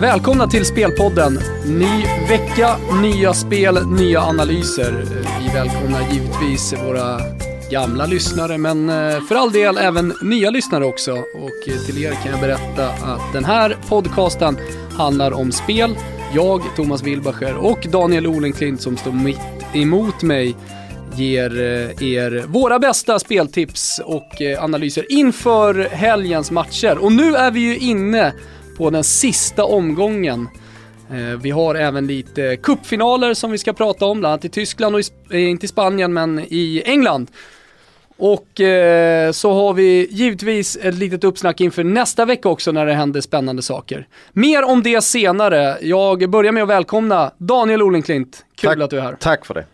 Välkomna till Spelpodden. Ny vecka, nya spel, nya analyser. Vi välkomnar givetvis våra gamla lyssnare, men eh, för all del även nya lyssnare också. Och eh, till er kan jag berätta att den här podcasten handlar om spel. Jag, Thomas Wilbacher och Daniel Olenklint som står mitt emot mig ger eh, er våra bästa speltips och analyser inför helgens matcher. Och nu är vi ju inne på den sista omgången. Vi har även lite kuppfinaler som vi ska prata om, bland annat i Tyskland och i, inte i Spanien men i England. Och eh, så har vi givetvis ett litet uppsnack inför nästa vecka också när det händer spännande saker. Mer om det senare. Jag börjar med att välkomna Daniel Olenklint. Kul tack, att du är här. Tack för det.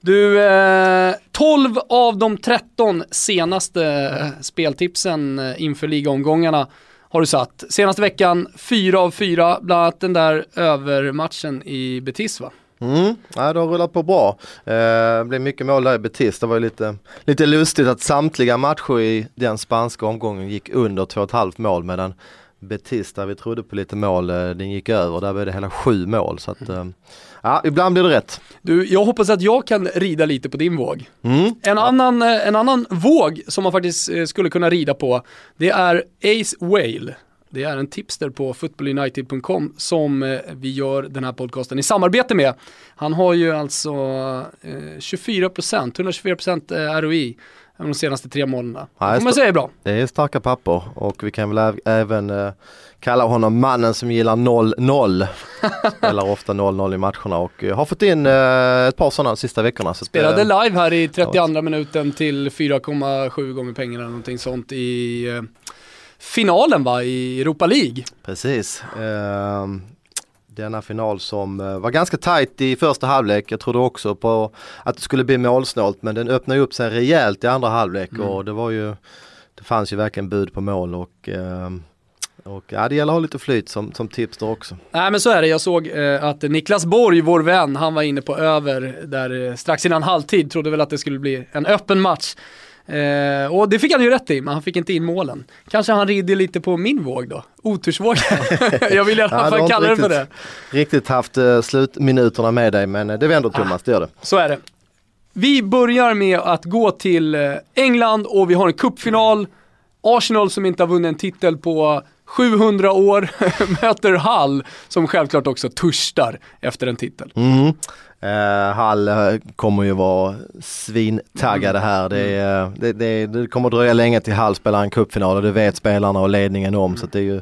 Du, eh, 12 av de 13 senaste speltipsen eh, inför ligaomgångarna har du satt. Senaste veckan 4 av 4, bland annat den där övermatchen i Betis va? Mm, ja, det har rullat på bra. Eh, det blev mycket mål där i Betis. Det var ju lite, lite lustigt att samtliga matcher i den spanska omgången gick under 2,5 mål medan Betis där vi trodde på lite mål, eh, den gick över. Där var det hela sju mål. Så att, eh, ja, ibland blir det rätt. Du, jag hoppas att jag kan rida lite på din våg. Mm. En, annan, en annan våg som man faktiskt skulle kunna rida på, det är Ace Whale. Det är en tipster på footballunited.com som eh, vi gör den här podcasten i samarbete med. Han har ju alltså 24%, 124% ROI de senaste tre månaderna. Det får man säga är bra. Det är starka papper och vi kan väl även äh, kalla honom mannen som gillar 0-0. Spelar ofta 0-0 i matcherna och äh, har fått in äh, ett par sådana de sista veckorna. Så Spelade live här i 32 minuten till 4,7 gånger pengarna eller någonting sånt i finalen va, i Europa League. Precis. Denna final som eh, var ganska tajt i första halvlek. Jag trodde också på att det skulle bli målsnålt men den öppnade upp sig rejält i andra halvlek mm. och det var ju Det fanns ju verkligen bud på mål och eh, och ja, det gäller att ha lite flyt som, som tipster också. Nej men så är det, jag såg eh, att Niklas Borg, vår vän, han var inne på över där eh, strax innan halvtid, trodde väl att det skulle bli en öppen match. Eh, och det fick han ju rätt i, men han fick inte in målen. Kanske han rider lite på min våg då, otursvåg. jag vill i alla fall ja, kalla det för det. Riktigt haft uh, slutminuterna med dig, men eh, det vänder Thomas, ah, det gör det. Så är det. Vi börjar med att gå till eh, England och vi har en cupfinal. Arsenal som inte har vunnit en titel på 700 år möter Hall som självklart också törstar efter en titel. Mm. Uh, Hall eh, kommer ju vara svintaggade här. Det, mm. det, det, det, kommer dröja länge till Hall spelar en cupfinal och det vet spelarna och ledningen om. Mm. Så det är ju,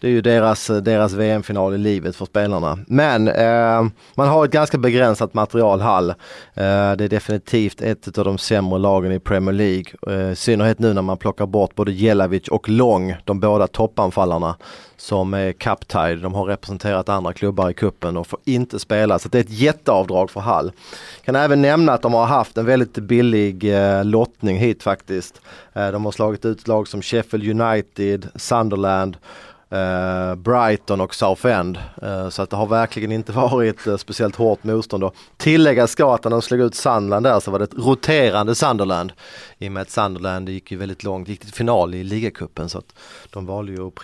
det är ju deras, deras VM-final i livet för spelarna. Men uh, man har ett ganska begränsat material Hall. Uh, det är definitivt ett av de sämre lagen i Premier League. I synnerhet nu när man plockar bort både Jelavic och Long, de båda toppanfallarna som är cup-tied. De har representerat andra klubbar i kuppen och får inte spela. Så det är ett jätteavdrag för Hall. Kan även nämna att de har haft en väldigt billig eh, lottning hit faktiskt. Eh, de har slagit ut lag som Sheffield United, Sunderland Brighton och Southend. Eh, så att det har verkligen inte varit eh, speciellt hårt motstånd. Tilläggas ska att när de slog ut Sunderland där så var det ett roterande Sunderland. I och med att Sunderland gick ju väldigt långt, gick till final i ligacupen så att de valde ju att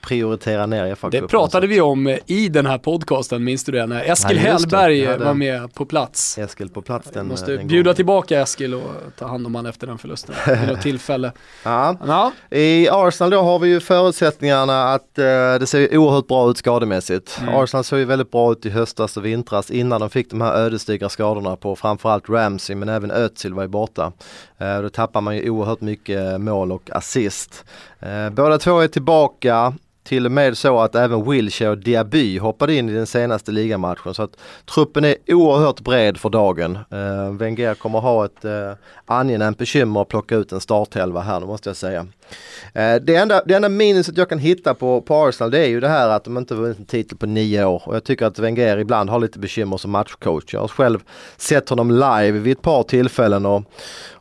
prioritera ner fa Det pratade vi om eh, i den här podcasten, minns du det? När Eskil Nej, Hellberg ja, var med på plats. Eskil på plats den Måste den bjuda gången. tillbaka Eskil och ta hand om han efter den förlusten vid något tillfälle. ja. ja. I Arsenal då har vi ju förutsättningarna att Eh, det ser oerhört bra ut skademässigt. Mm. Arsenal såg ju väldigt bra ut i höstas och vintras innan de fick de här ödesdigra skadorna på framförallt Ramsey men även Özil var ju borta. Eh, då tappar man ju oerhört mycket mål och assist. Eh, båda två är tillbaka till och med så att även Wilshire och Diaby hoppade in i den senaste ligamatchen så att truppen är oerhört bred för dagen. Uh, Wenger kommer ha ett uh, angenämt bekymmer att plocka ut en startelva här, måste jag säga. Uh, det, enda, det enda minuset jag kan hitta på, på Arsenal det är ju det här att de inte vunnit en titel på nio år och jag tycker att Wenger ibland har lite bekymmer som matchcoach. Jag har själv sett honom live vid ett par tillfällen och,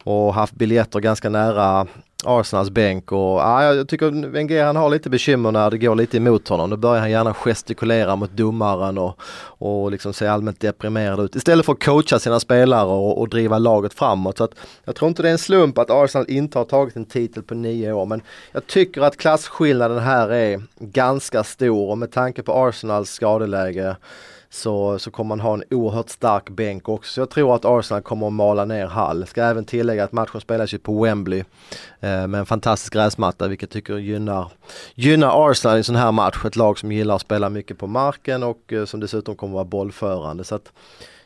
och haft biljetter ganska nära Arsenals bänk och ja, jag tycker Wenger han har lite bekymmer när det går lite emot honom. Då börjar han gärna gestikulera mot domaren och, och liksom se allmänt deprimerad ut. Istället för att coacha sina spelare och, och driva laget framåt. Så att jag tror inte det är en slump att Arsenal inte har tagit en titel på nio år men jag tycker att klasskillnaden här är ganska stor och med tanke på Arsenals skadeläge så, så kommer man ha en oerhört stark bänk också. Så jag tror att Arsenal kommer att mala ner Hall. Ska även tillägga att matchen spelas ju på Wembley eh, med en fantastisk gräsmatta vilket tycker gynnar, gynnar Arsenal i en sån här match. Ett lag som gillar att spela mycket på marken och eh, som dessutom kommer att vara bollförande. Så att,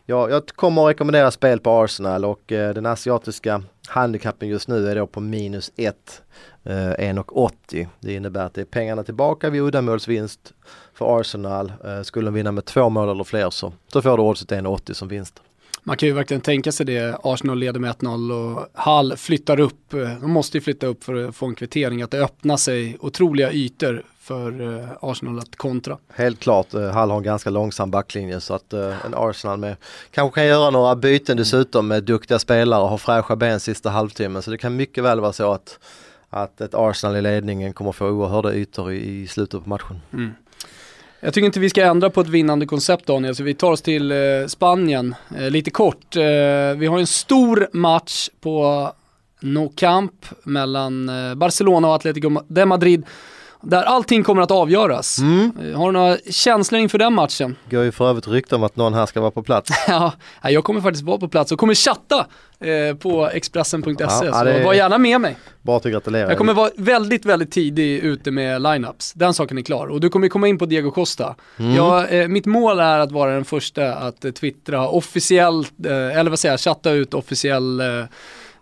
jag, jag kommer att rekommendera spel på Arsenal och eh, den asiatiska handikappen just nu är då på minus 1, eh, 1,80. Det innebär att det är pengarna tillbaka vid uddamålsvinst för Arsenal. Eh, skulle de vinna med två mål eller fler så, så får du oddset 1,80 som vinst. Man kan ju verkligen tänka sig det. Arsenal leder med 1-0 och Hall flyttar upp. Eh, de måste ju flytta upp för att få en kvittering. Att det öppnar sig otroliga ytor för eh, Arsenal att kontra. Helt klart, Hall har en ganska långsam backlinje så att en Arsenal med kanske kan göra några byten dessutom med duktiga spelare och ha fräscha ben sista halvtimmen. Så det kan mycket väl vara så att, att ett Arsenal i ledningen kommer få oerhörda ytor i, i slutet på matchen. Mm. Jag tycker inte vi ska ändra på ett vinnande koncept Daniel, så vi tar oss till eh, Spanien. Eh, lite kort, eh, vi har en stor match på No Camp mellan eh, Barcelona och Atletico de Madrid där allting kommer att avgöras. Mm. Eh, har du några känslor inför den matchen? Det går ju för övrigt rykte om att någon här ska vara på plats. ja, jag kommer faktiskt vara på plats och kommer chatta eh, på Expressen.se, ja, så är... var gärna med mig. Bara att gratulera. Jag kommer vara väldigt, väldigt tidig ute med lineups. Den saken är klar. Och du kommer komma in på Diego Costa. Mm. Jag, eh, mitt mål är att vara den första att eh, twittra officiellt, eh, eller vad säger jag, chatta ut officiell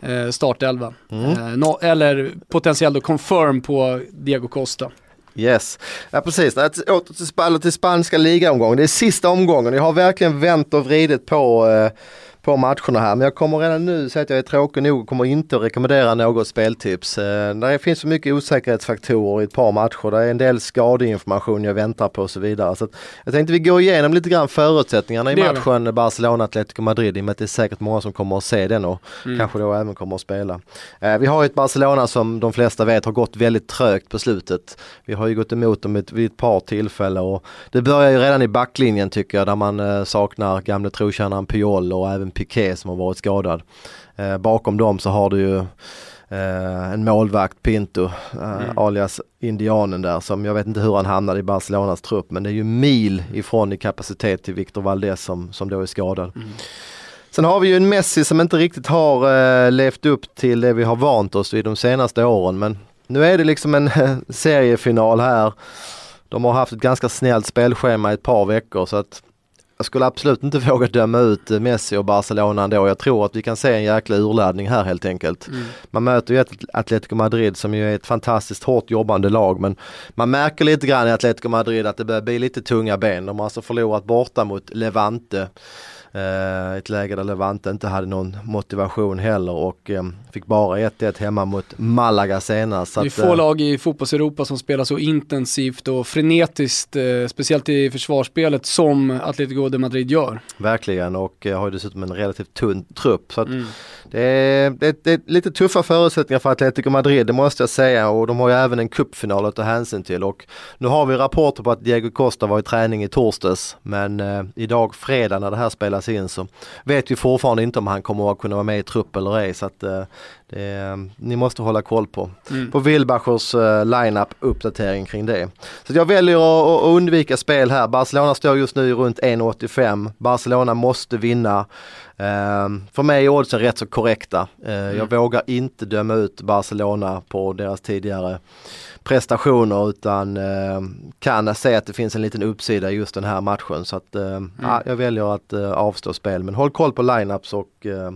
eh, startelva. Mm. Eh, no, eller potentiellt då confirm på Diego Costa. Yes, ja precis. Åter till, till spanska ligaomgången. Det är sista omgången. Jag har verkligen vänt och vridit på eh, på matcherna här. Men jag kommer redan nu säga att jag är tråkig nog och kommer inte att rekommendera något speltips. Eh, det finns så mycket osäkerhetsfaktorer i ett par matcher. Det är en del skadeinformation jag väntar på och så vidare. Så jag tänkte vi går igenom lite grann förutsättningarna i matchen Barcelona-Atletico Madrid i och med att det är säkert många som kommer att se den och mm. kanske då även kommer att spela. Eh, vi har ett Barcelona som de flesta vet har gått väldigt trögt på slutet. Vi har ju gått emot dem vid ett par tillfällen och det börjar ju redan i backlinjen tycker jag där man eh, saknar gamle trotjänaren Piol och även Piqué som har varit skadad. Eh, bakom dem så har du ju eh, en målvakt, Pinto, eh, mm. alias indianen där som jag vet inte hur han hamnade i Barcelonas trupp men det är ju mil ifrån i kapacitet till Victor Valdez som, som då är skadad. Mm. Sen har vi ju en Messi som inte riktigt har eh, levt upp till det vi har vant oss vid de senaste åren men nu är det liksom en seriefinal här. De har haft ett ganska snällt spelschema i ett par veckor så att jag skulle absolut inte våga döma ut Messi och Barcelona ändå. Jag tror att vi kan se en jäkla urladdning här helt enkelt. Mm. Man möter ju ett Atletico Madrid som ju är ett fantastiskt hårt jobbande lag men man märker lite grann i Atletico Madrid att det börjar bli lite tunga ben. De har alltså förlorat borta mot Levante Eh, ett läge där Levante inte hade någon motivation heller och eh, fick bara 1-1 hemma mot Malaga senast. Det är få eh, lag i fotbolls-Europa som spelar så intensivt och frenetiskt, eh, speciellt i försvarsspelet, som Atletico de Madrid gör. Verkligen och eh, har dessutom en relativt tunn trupp. Så mm. det, är, det, det, är, lite tuffa förutsättningar för Atletico Madrid, det måste jag säga och de har ju även en cupfinal att ta hänsyn till och nu har vi rapporter på att Diego Costa var i träning i torsdags men eh, idag fredag när det här spelas spelas in så vet vi fortfarande inte om han kommer att kunna vara med i trupp eller ej. Så att, eh, det, ni måste hålla koll på, mm. på Wilbachers uh, line-up uppdatering kring det. Så jag väljer att, att undvika spel här. Barcelona står just nu runt 1,85. Barcelona måste vinna. Uh, för mig är oddsen rätt så korrekta. Uh, mm. Jag vågar inte döma ut Barcelona på deras tidigare prestationer utan eh, kan säga att det finns en liten uppsida i just den här matchen. Så att eh, mm. ja, jag väljer att eh, avstå spel. Men håll koll på lineups och, eh,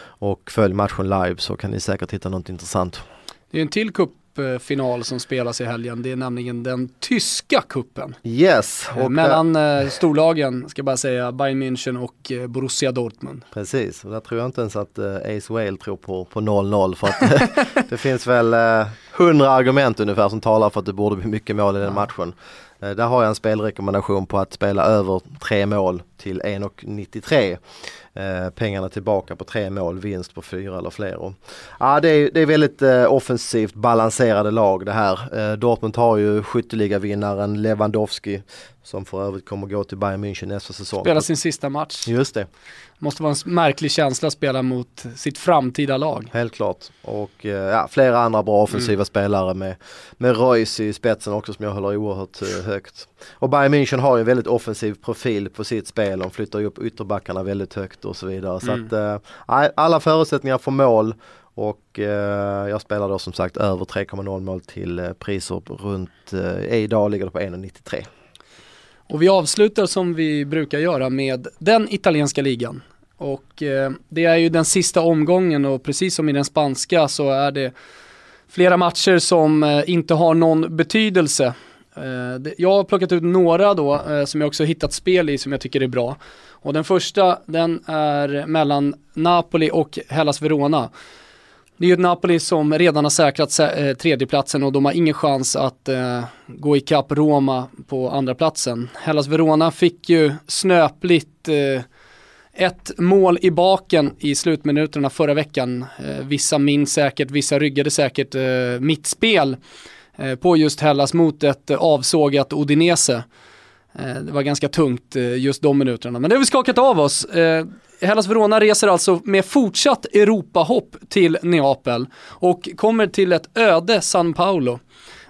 och följ matchen live så kan ni säkert hitta något intressant. Det är en till cup cupfinal som spelas i helgen. Det är nämligen den tyska kuppen. Yes. Eh, och Mellan äh, storlagen, ska jag bara säga, Bayern München och Borussia Dortmund. Precis, och där tror jag inte ens att Ace Whale tror på, på 0-0 för att det finns väl hundra argument ungefär som talar för att det borde bli mycket mål i den ja. matchen. Där har jag en spelrekommendation på att spela över tre mål till 1,93. Eh, pengarna tillbaka på tre mål, vinst på fyra eller fler. Och, ja, det, är, det är väldigt eh, offensivt balanserade lag det här. Eh, Dortmund har ju skytteligavinnaren Lewandowski som för övrigt kommer gå till Bayern München nästa säsong. Spela sin sista match. Just det. Måste vara en märklig känsla att spela mot sitt framtida lag. Helt klart. Och eh, ja, flera andra bra offensiva mm. spelare med, med Reus i spetsen också som jag håller oerhört eh, högt. Och Bayern München har ju en väldigt offensiv profil på sitt spel. De flyttar ju upp ytterbackarna väldigt högt och så vidare. Så mm. att eh, alla förutsättningar för mål och eh, jag spelar då som sagt över 3,0 mål till eh, priser runt, eh, idag ligger det på 1,93. Och vi avslutar som vi brukar göra med den italienska ligan. Och eh, det är ju den sista omgången och precis som i den spanska så är det flera matcher som eh, inte har någon betydelse. Eh, det, jag har plockat ut några då eh, som jag också hittat spel i som jag tycker är bra. Och den första den är mellan Napoli och Hellas Verona. Det är ju ett Napoli som redan har säkrat eh, tredjeplatsen och de har ingen chans att eh, gå ikapp Roma på andra platsen. Hellas Verona fick ju snöpligt eh, ett mål i baken i slutminuterna förra veckan. Eh, vissa minns säkert, vissa ryggade säkert eh, mittspel eh, på just Hellas mot ett avsågat Odinese. Eh, det var ganska tungt eh, just de minuterna, men det har vi skakat av oss. Eh, Hellas Verona reser alltså med fortsatt Europahopp till Neapel och kommer till ett öde San Paolo.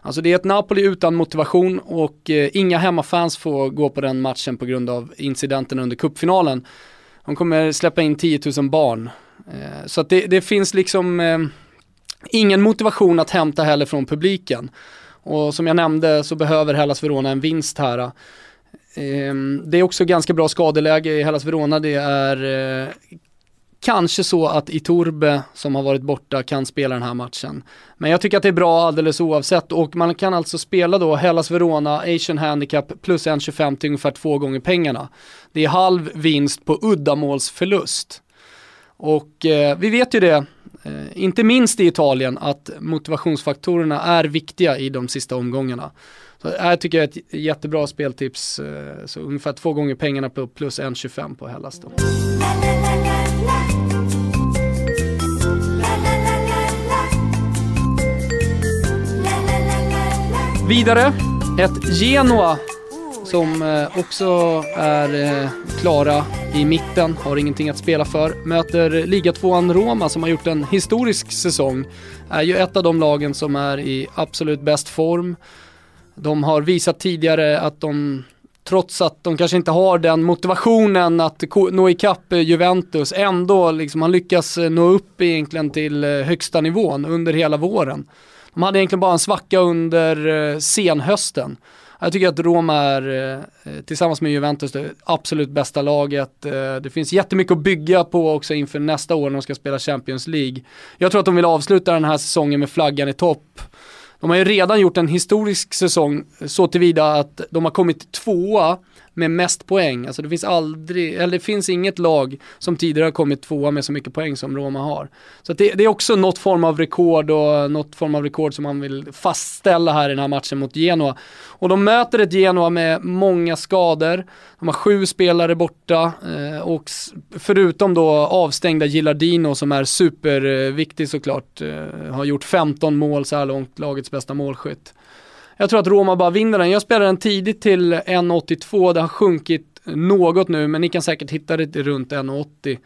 Alltså det är ett Napoli utan motivation och eh, inga hemmafans får gå på den matchen på grund av incidenten under kuppfinalen. De kommer släppa in 10 000 barn. Eh, så att det, det finns liksom eh, ingen motivation att hämta heller från publiken. Och som jag nämnde så behöver Hellas Verona en vinst här. Ehm, det är också ganska bra skadeläge i Hellas Verona. Det är eh, kanske så att Iturbe som har varit borta kan spela den här matchen. Men jag tycker att det är bra alldeles oavsett och man kan alltså spela då Hellas Verona, Asian Handicap plus 1,25 till ungefär två gånger pengarna. Det är halv vinst på uddamålsförlust. Och eh, vi vet ju det, eh, inte minst i Italien, att motivationsfaktorerna är viktiga i de sista omgångarna. Så här tycker jag är ett jättebra speltips. Eh, så ungefär två gånger pengarna på plus 1,25 på Hellas då. Vidare, ett Genoa som eh, också är eh, klara i mitten, har ingenting att spela för. Möter ligatvåan Roma som har gjort en historisk säsong. Är ju ett av de lagen som är i absolut bäst form. De har visat tidigare att de, trots att de kanske inte har den motivationen att nå ikapp eh, Juventus, ändå liksom har lyckats eh, nå upp egentligen till eh, högsta nivån under hela våren. De hade egentligen bara en svacka under senhösten. Jag tycker att Roma är, tillsammans med Juventus, det absolut bästa laget. Det finns jättemycket att bygga på också inför nästa år när de ska spela Champions League. Jag tror att de vill avsluta den här säsongen med flaggan i topp. De har ju redan gjort en historisk säsong så tillvida att de har kommit tvåa med mest poäng. Alltså det finns aldrig, eller det finns inget lag som tidigare har kommit tvåa med så mycket poäng som Roma har. Så det, det, är också något form av rekord och något form av rekord som man vill fastställa här i den här matchen mot Genoa. Och de möter ett Genoa med många skador. De har sju spelare borta eh, och förutom då avstängda Gillardino som är superviktig såklart. Eh, har gjort 15 mål så här långt, lagets bästa målskytt. Jag tror att Roma bara vinner den. Jag spelade den tidigt till 1,82. Det har sjunkit något nu, men ni kan säkert hitta det runt 1,80.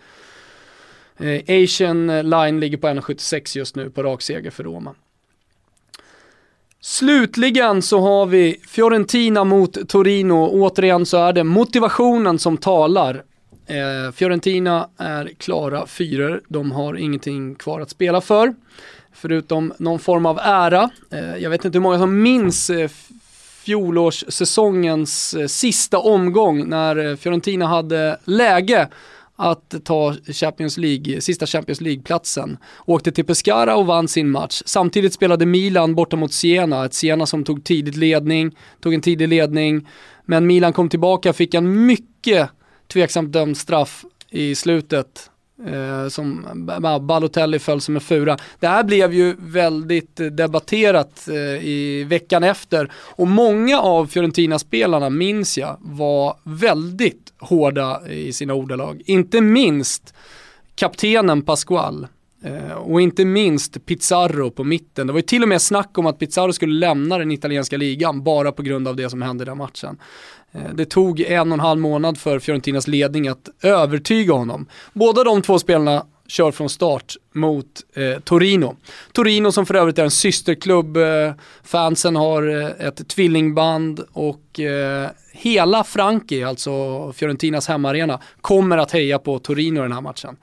Eh, Asian line ligger på 1,76 just nu på rak seger för Roma. Slutligen så har vi Fiorentina mot Torino. Återigen så är det motivationen som talar. Eh, Fiorentina är klara fyror. De har ingenting kvar att spela för förutom någon form av ära. Eh, jag vet inte hur många som minns eh, fjolårssäsongens eh, sista omgång när Fiorentina hade läge att ta Champions League, sista Champions League-platsen. Åkte till Pescara och vann sin match. Samtidigt spelade Milan borta mot Siena, ett Siena som tog tidigt ledning, tog en tidig ledning, men Milan kom tillbaka, fick en mycket tveksamt dömd straff i slutet Eh, som Balotelli föll som en fura. Det här blev ju väldigt eh, debatterat eh, i veckan efter och många av Fiorentina-spelarna minns jag var väldigt hårda i sina ordalag. Inte minst kaptenen Pascual. Eh, och inte minst Pizarro på mitten. Det var ju till och med snack om att Pizarro skulle lämna den italienska ligan bara på grund av det som hände i den matchen. Eh, det tog en och en halv månad för Fiorentinas ledning att övertyga honom. Båda de två spelarna kör från start mot eh, Torino. Torino som för övrigt är en systerklubb, eh, fansen har eh, ett tvillingband och eh, hela Franki, alltså Fiorentinas hemmaarena, kommer att heja på Torino i den här matchen.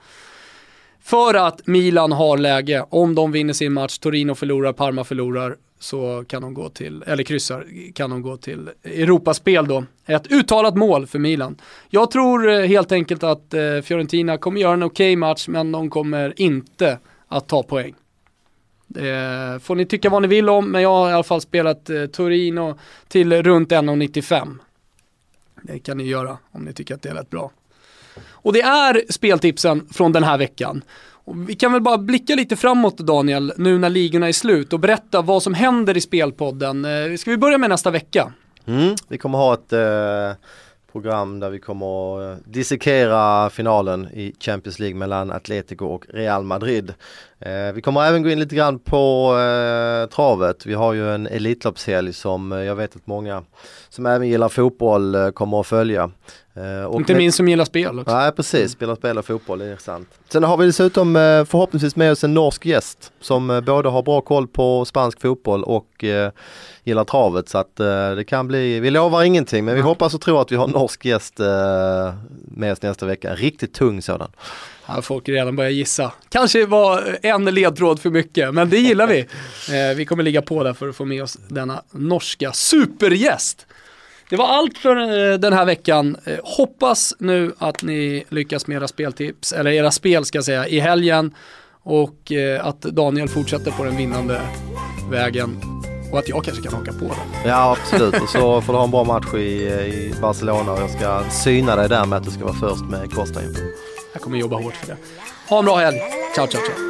För att Milan har läge, om de vinner sin match, Torino förlorar, Parma förlorar, så kan de gå till, eller kryssar, kan de gå till Europaspel då. Ett uttalat mål för Milan. Jag tror eh, helt enkelt att eh, Fiorentina kommer göra en okej okay match, men de kommer inte att ta poäng. Det får ni tycka vad ni vill om, men jag har i alla fall spelat Torino till runt 1,95. Det kan ni göra om ni tycker att det är rätt bra. Och det är speltipsen från den här veckan. Och vi kan väl bara blicka lite framåt Daniel, nu när ligorna är slut och berätta vad som händer i Spelpodden. Eh, ska vi börja med nästa vecka? Mm, vi kommer ha ett eh, program där vi kommer att eh, dissekera finalen i Champions League mellan Atletico och Real Madrid. Eh, vi kommer även gå in lite grann på eh, travet. Vi har ju en Elitloppshelg som eh, jag vet att många som även gillar fotboll eh, kommer att följa. Eh, Inte minst som gillar spel också. Nej precis, spela spel och fotboll, det är sant. Sen har vi dessutom eh, förhoppningsvis med oss en norsk gäst som både har bra koll på spansk fotboll och gillar travet så att det kan bli, vi lovar ingenting men vi hoppas och tror att vi har en norsk gäst med oss nästa vecka. En riktigt tung sådan. Ja, folk redan börjar gissa. Kanske var en ledtråd för mycket, men det gillar vi. Eh, vi kommer ligga på där för att få med oss denna norska supergäst. Det var allt för eh, den här veckan. Eh, hoppas nu att ni lyckas med era speltips, eller era spel ska jag säga, i helgen. Och eh, att Daniel fortsätter på den vinnande vägen. Och att jag kanske kan haka på det. Ja absolut och så får du ha en bra match i, i Barcelona och jag ska syna dig där med att du ska vara först med Costa inför. Jag kommer jobba hårt för det. Ha en bra helg. Ciao, ciao, ciao.